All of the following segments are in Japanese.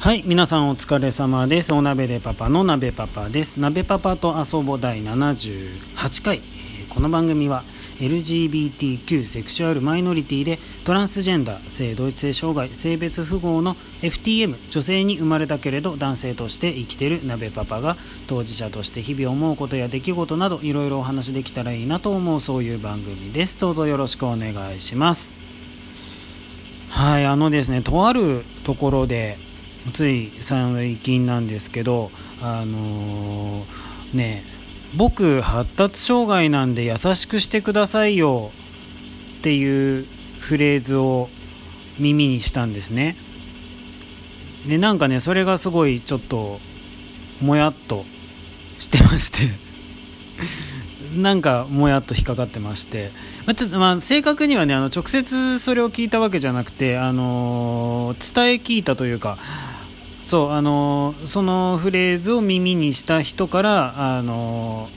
はい皆さんお疲れ様です。お鍋でパパの鍋パパです。鍋パパと遊ぼ第78回。この番組は LGBTQ セクシュアルマイノリティでトランスジェンダー性同一性障害性別符号の FTM 女性に生まれたけれど男性として生きてる鍋パパが当事者として日々思うことや出来事などいろいろお話できたらいいなと思うそういう番組です。どうぞよろしくお願いします。はいあのですねとあるところでつい最近なんですけどあのー、ね僕発達障害なんで優しくしてくださいよっていうフレーズを耳にしたんですね。でなんかねそれがすごいちょっともやっとしてまして。なんかもやっと引っかかってまして、まあ、ちょっとまあ正確にはねあの直接それを聞いたわけじゃなくて、あのー、伝え聞いたというかそうあのそのフレーズを耳にした人からあの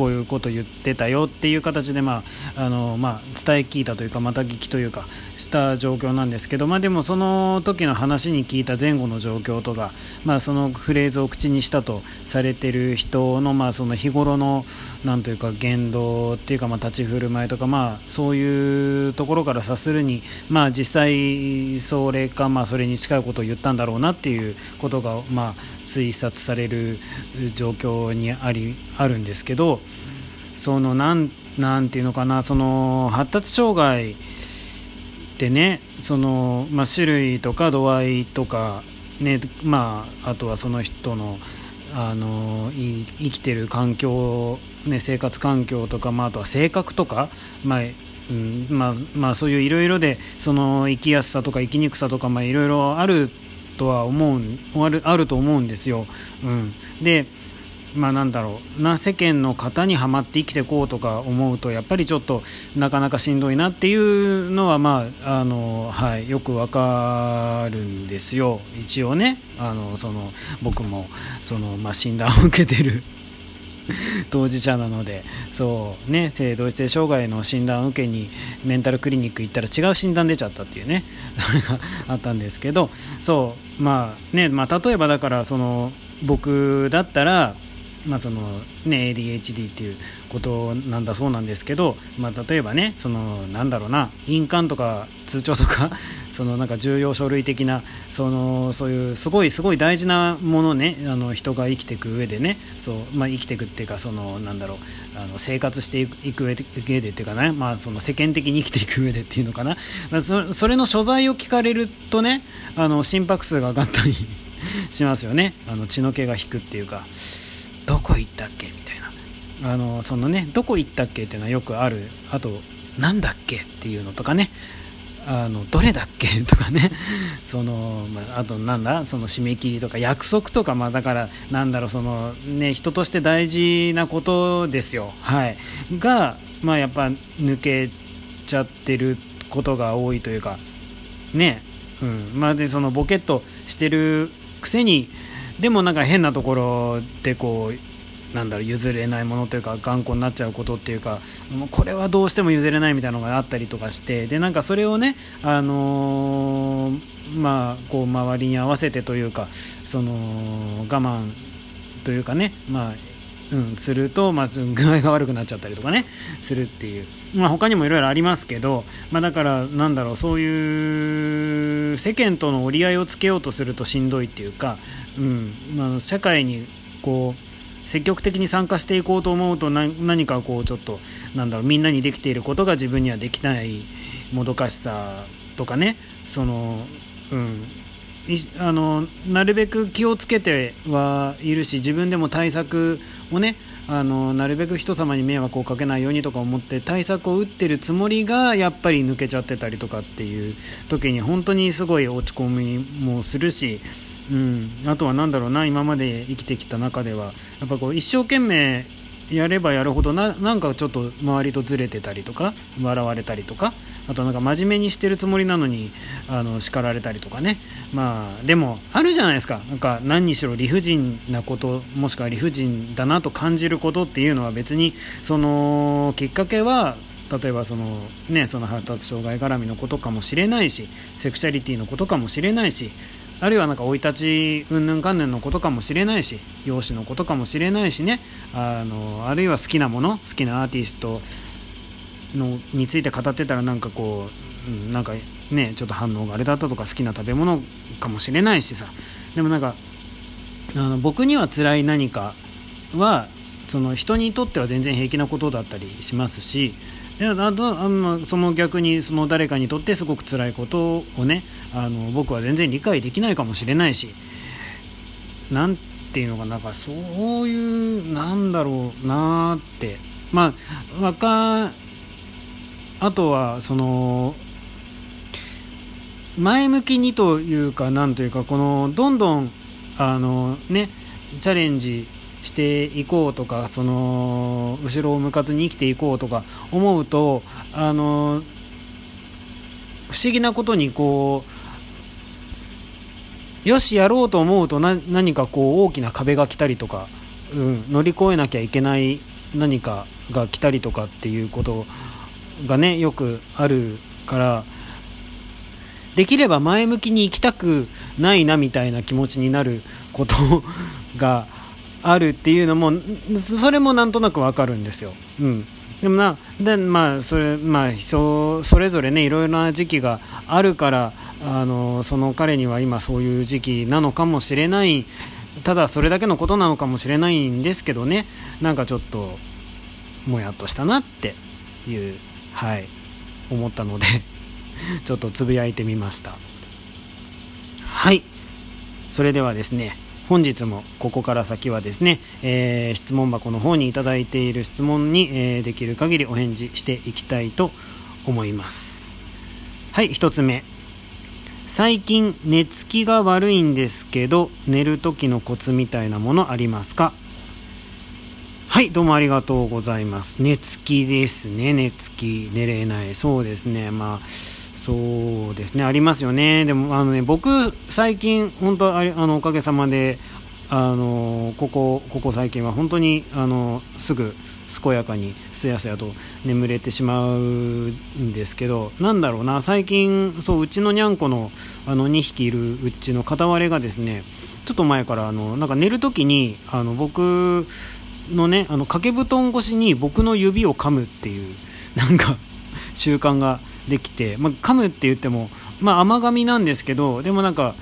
こういうこと言ってたよっていう形で、まああのまあ、伝え聞いたというかまた聞きというかした状況なんですけど、まあ、でもその時の話に聞いた前後の状況とか、まあ、そのフレーズを口にしたとされてる人の,、まあその日頃のなんというか言動っていうか、まあ、立ち振る舞いとか、まあ、そういうところから察するに、まあ、実際それか、まあ、それに近いことを言ったんだろうなっていうことが、まあ、推察される状況にありあるんですけどそのなんなんていうのかなその発達障害ってねその、まあ、種類とか度合いとか、ねまあ、あとはその人のあの生きてる環境、ね、生活環境とか、まあ、あとは性格とか、まあうんまあまあ、そういういろいろでその生きやすさとか生きにくさとかいろいろあるとは思うあるあると思うんですよ。うん、でまあなんだろうな世間の型にはまって生きていこうとか思うとやっぱりちょっとなかなかしんどいなっていうのはまああの、はい、よくわかるんですよ。一応ねあのその僕もその、まあ、診断を受けてる 当事者なのでそうね性同一性障害の診断を受けにメンタルクリニック行ったら違う診断出ちゃったっていうねそれがあったんですけどそうまあねまあ例えばだからその僕だったらまあそのね、ADHD っていうことなんだそうなんですけど、まあ、例えばねそのなんだろうな印鑑とか通帳とか そのなんか重要書類的なそのそういうすごいすごい大事なものねあの人が生きていく上でねそう、まあ、生きていくっていうかそのなんだろうあの生活していく上でっていうかね、まあ、その世間的に生きていく上でっていうのかな、まあ、そそれの所在を聞かれるとねあの心拍数が上がったり しますよねあの血の気が引くっていうか。どこ行ったっけ？みたいな。あのそのねどこ行ったっけっていうのはよくある。あとなんだっけっていうのとかね。あのどれだっけとかね。その、まあ、あとなんだ？その締め切りとか。約束とか、まあ、だからなんだろうそのね人として大事なことですよ。はい。がまあやっぱ抜けちゃってることが多いというか。ね。うん。まあでそのボケっとしてるくせにでもなんか変なところでこうなんだろう譲れないものというか頑固になっちゃうことっていうかこれはどうしても譲れないみたいなのがあったりとかしてでなんかそれをねあのー、まあこう周りに合わせてというかその我慢というかねまあうん、すると、まず具合が悪くなっちゃったりとかねするっていう、まあ、他にもいろいろありますけど、まあ、だからなんだろうそういう世間との折り合いをつけようとするとしんどいっていうか、うんまあ、社会にこう積極的に参加していこうと思うと何かこうちょっとなんだろうみんなにできていることが自分にはできないもどかしさとかねその、うん、あのなるべく気をつけてはいるし自分でも対策をねあのなるべく人様に迷惑をかけないようにとか思って対策を打ってるつもりがやっぱり抜けちゃってたりとかっていう時に本当にすごい落ち込みもするし、うん、あとは何だろうな今まで生きてきた中では。やっぱこう一生懸命やればやるほどななんかちょっと周りとずれてたりとか笑われたりとかあとなんか真面目にしてるつもりなのにあの叱られたりとかね。まあでもあるじゃないですか。なんか何にしろ理不尽なこともしくは理不尽だなと感じることっていうのは別にそのきっかけは例えばその,、ね、その発達障害絡みのことかもしれないしセクシャリティのことかもしれないしあるいはなんか生い立ちうんぬんかんぬんのことかもしれないし容姿のことかもしれないしね。あのあるいは好きなもの好きなアーティストのについて語ってたらなんかこう、うん、なんかねちょっと反応があれだったとか好きな食べ物かもしれないしさ。でもなんかあの僕には辛い何かはその人にとっては全然平気なことだったりしますしであとあのその逆にその誰かにとってすごく辛いことをねあの僕は全然理解できないかもしれないしなんていうのかなんかそういうなんだろうなって。まあわかあとはその前向きにというかなんというかこのどんどんあのねチャレンジしていこうとかその後ろを向かずに生きていこうとか思うとあの不思議なことにこうよしやろうと思うと何かこう大きな壁が来たりとか、うん、乗り越えなきゃいけない何かが来たりとかっていうことがねよくあるからできれば前向きに生きたくないなみたいな気持ちになることがあるっていうのもそれもなんとなくわかるんですよ。うん。でもなでまあそれまあそそれぞれねいろいろな時期があるからあのその彼には今そういう時期なのかもしれない。ただそれだけのことなのかもしれないんですけどね。なんかちょっともやっとしたなっていうはい。思ったので ちょっとつぶやいてみました。はい。それではですね本日もここから先はですね、えー、質問箱の方にいただいている質問に、えー、できる限りお返事していきたいと思います。はい1つ目。最近寝つきが悪いんですけど寝る時のコツみたいなものありますか？はいどうもありがとうございます。寝つきですね。寝つき寝れない。そうですね。まあそうですね、ありますよね。でも、あのね、僕、最近、本当あの、おかげさまで、あの、ここ、ここ最近は本当に、あの、すぐ、健やかに、すやすやと眠れてしまうんですけど、なんだろうな、最近、そう、うちのにゃんこの、あの、2匹いるうちの片割れがですね、ちょっと前から、あの、なんか寝るときに、あの、僕のね、あの、掛け布団越しに僕の指を噛むっていう、なんか、習慣ができて、まあ、噛むって言っても、まあ、甘噛みなんですけどでもなんか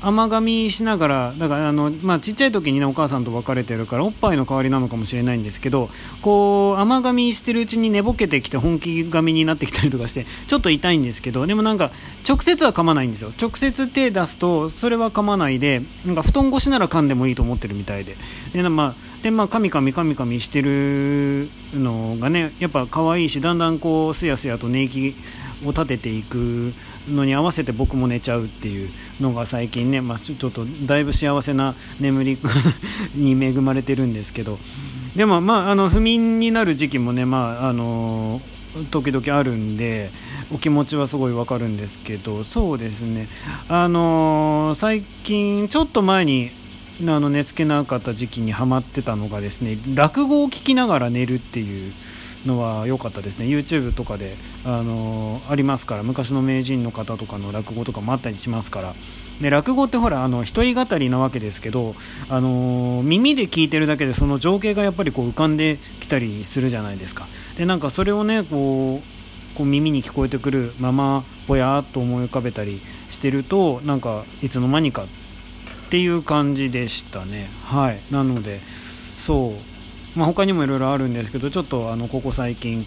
甘噛みしながらだからあの、まあ、ちっちゃい時にねお母さんと別れてるからおっぱいの代わりなのかもしれないんですけどこう甘噛みしてるうちに寝ぼけてきて本気噛みになってきたりとかしてちょっと痛いんですけどでもなんか直接は噛まないんですよ。直接手出すとそれは噛まないでなんか布団越しなら噛んでもいいと思ってるみたいで。でまあでまあ、カミカミカミカミしてるのがねやっぱ可愛いしだんだんこうすやすやと寝息を立てていく。のに合わせて僕も寝ちゃうっていうのが最近ね、まあ、ちょっとだいぶ幸せな眠り に恵まれてるんですけど。でもまああの不眠になる時期もねまああの時々あるんでお気持ちはすごいわかるんですけど。そうですね。あの最近ちょっと前にあの寝つけなかった時期にはまってたのがですね落語を聞きながら寝るっていうのは良かったですね。YouTube とかで、あの、ありますから昔の名人の方とかの落語とかもあったりしますから。で落語ってほらあの一人語りなわけですけど、あの、耳で聞いてるだけでその情景がやっぱりこう浮かんできたりするじゃないですか。でなんかそれをねこうこう耳に聞こえてくるままぼやっと思い浮かべたりしてるとなんかいつの間にかっていう感じでしたね。はい。なのでそう。まあ、他にもいろいろあるんですけどちょっとあのここ最近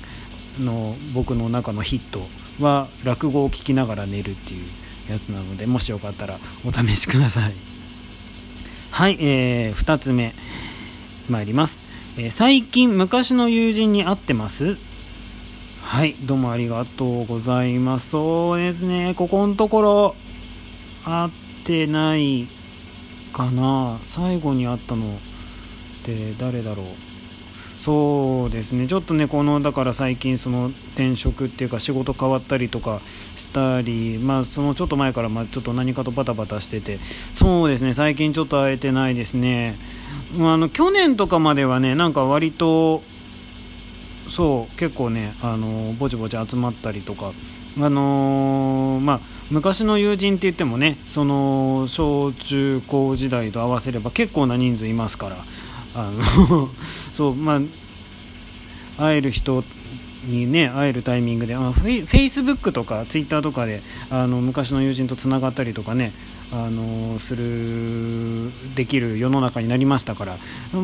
の僕の中のヒットは落語を聞きながら寝るっていうやつなのでもしよかったらお試しください。はい、えー、2つ目参ります、えー、最近昔の友人に会ってます？はいどうもありがとうございます。そうですねここのところ会ってないかな。最後に会ったのって誰だろう？そうですね。ちょっとねこのだから最近その転職っていうか仕事変わったりとかしたりまあそのちょっと前からまあちょっと何かとバタバタしてて。そうですね。最近ちょっと会えてないですね。あの去年とかまではねなんか割とそう結構ねあのぼちぼち集まったりとか。あのー、まあ、昔の友人って言ってもねその小中高時代と合わせれば結構な人数いますから。あのそうまあ会える人にね会えるタイミングで、あ、フェイスブックとかツイッターとかであの昔の友人とつながったりとかねあのするできる世の中になりましたから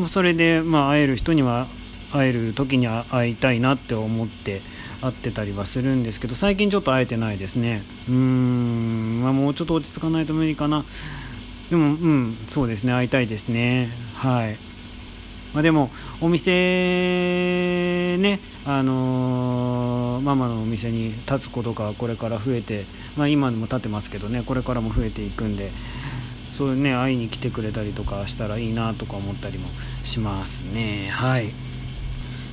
それで、まあ、会える人には会える時には会いたいなって思って会ってたりはするんですけど最近ちょっと会えてないですね。うーん、まあ、もうちょっと落ち着かないと無理かな。でもうんそうですね会いたいですね。はい。まあ、でもお店ねあのー、ママのお店に立つことがこれから増えて、まあ、今でも立ってますけどねこれからも増えていくんでそういうね会いに来てくれたりとかしたらいいなとか思ったりもしますね。はい。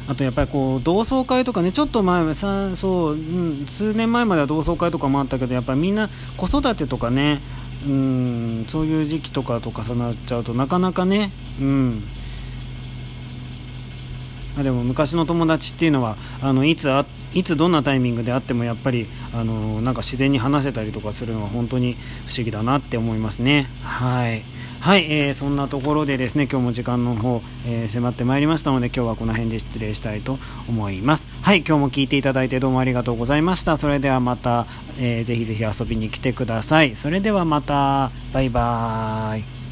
あとやっぱりこう同窓会とかねちょっと前さそう、うん、数年前までは同窓会とかもあったけどやっぱりみんな子育てとかねうんそういう時期とかと重なっちゃうとなかなかねうん、でも昔の友達っていうのはあのいつあいつどんなタイミングであってもやっぱりあのなんか自然に話せたりとかするのは本当に不思議だなって思いますね。はい。はい、えー、そんなところでですね今日も時間の方、えー、迫ってまいりましたので今日はこの辺で失礼したいと思います。はい今日も聞いていただいてどうもありがとうございました。それではまた、えー、ぜひぜひ遊びに来てください。それではまたバイバーイ。